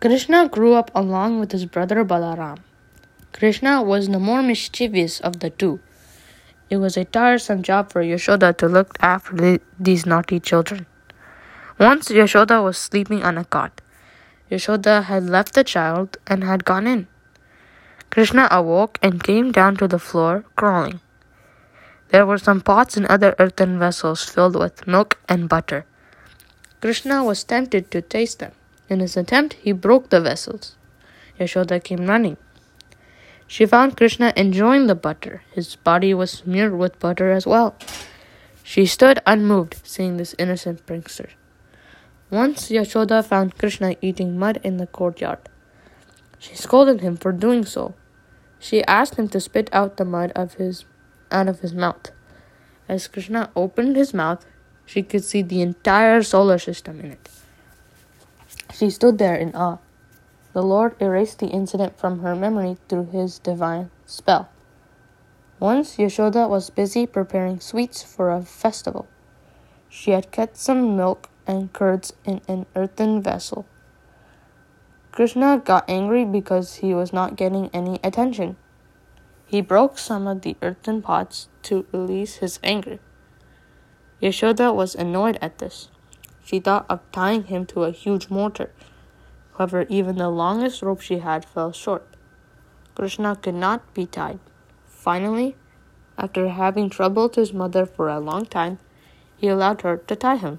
Krishna grew up along with his brother Balaram. Krishna was the more mischievous of the two. It was a tiresome job for Yashoda to look after the, these naughty children. Once Yashoda was sleeping on a cot. Yashoda had left the child and had gone in. Krishna awoke and came down to the floor, crawling. There were some pots and other earthen vessels filled with milk and butter. Krishna was tempted to taste them. In his attempt, he broke the vessels. Yashoda came running. She found Krishna enjoying the butter. His body was smeared with butter as well. She stood unmoved, seeing this innocent prankster. Once Yashoda found Krishna eating mud in the courtyard. She scolded him for doing so. She asked him to spit out the mud of his out of his mouth. As Krishna opened his mouth, she could see the entire solar system in it. She stood there in awe. The Lord erased the incident from her memory through his divine spell. Once Yashoda was busy preparing sweets for a festival. She had kept some milk and curds in an earthen vessel. Krishna got angry because he was not getting any attention. He broke some of the earthen pots to release his anger. Yashoda was annoyed at this. She thought of tying him to a huge mortar. However, even the longest rope she had fell short. Krishna could not be tied. Finally, after having troubled his mother for a long time, he allowed her to tie him.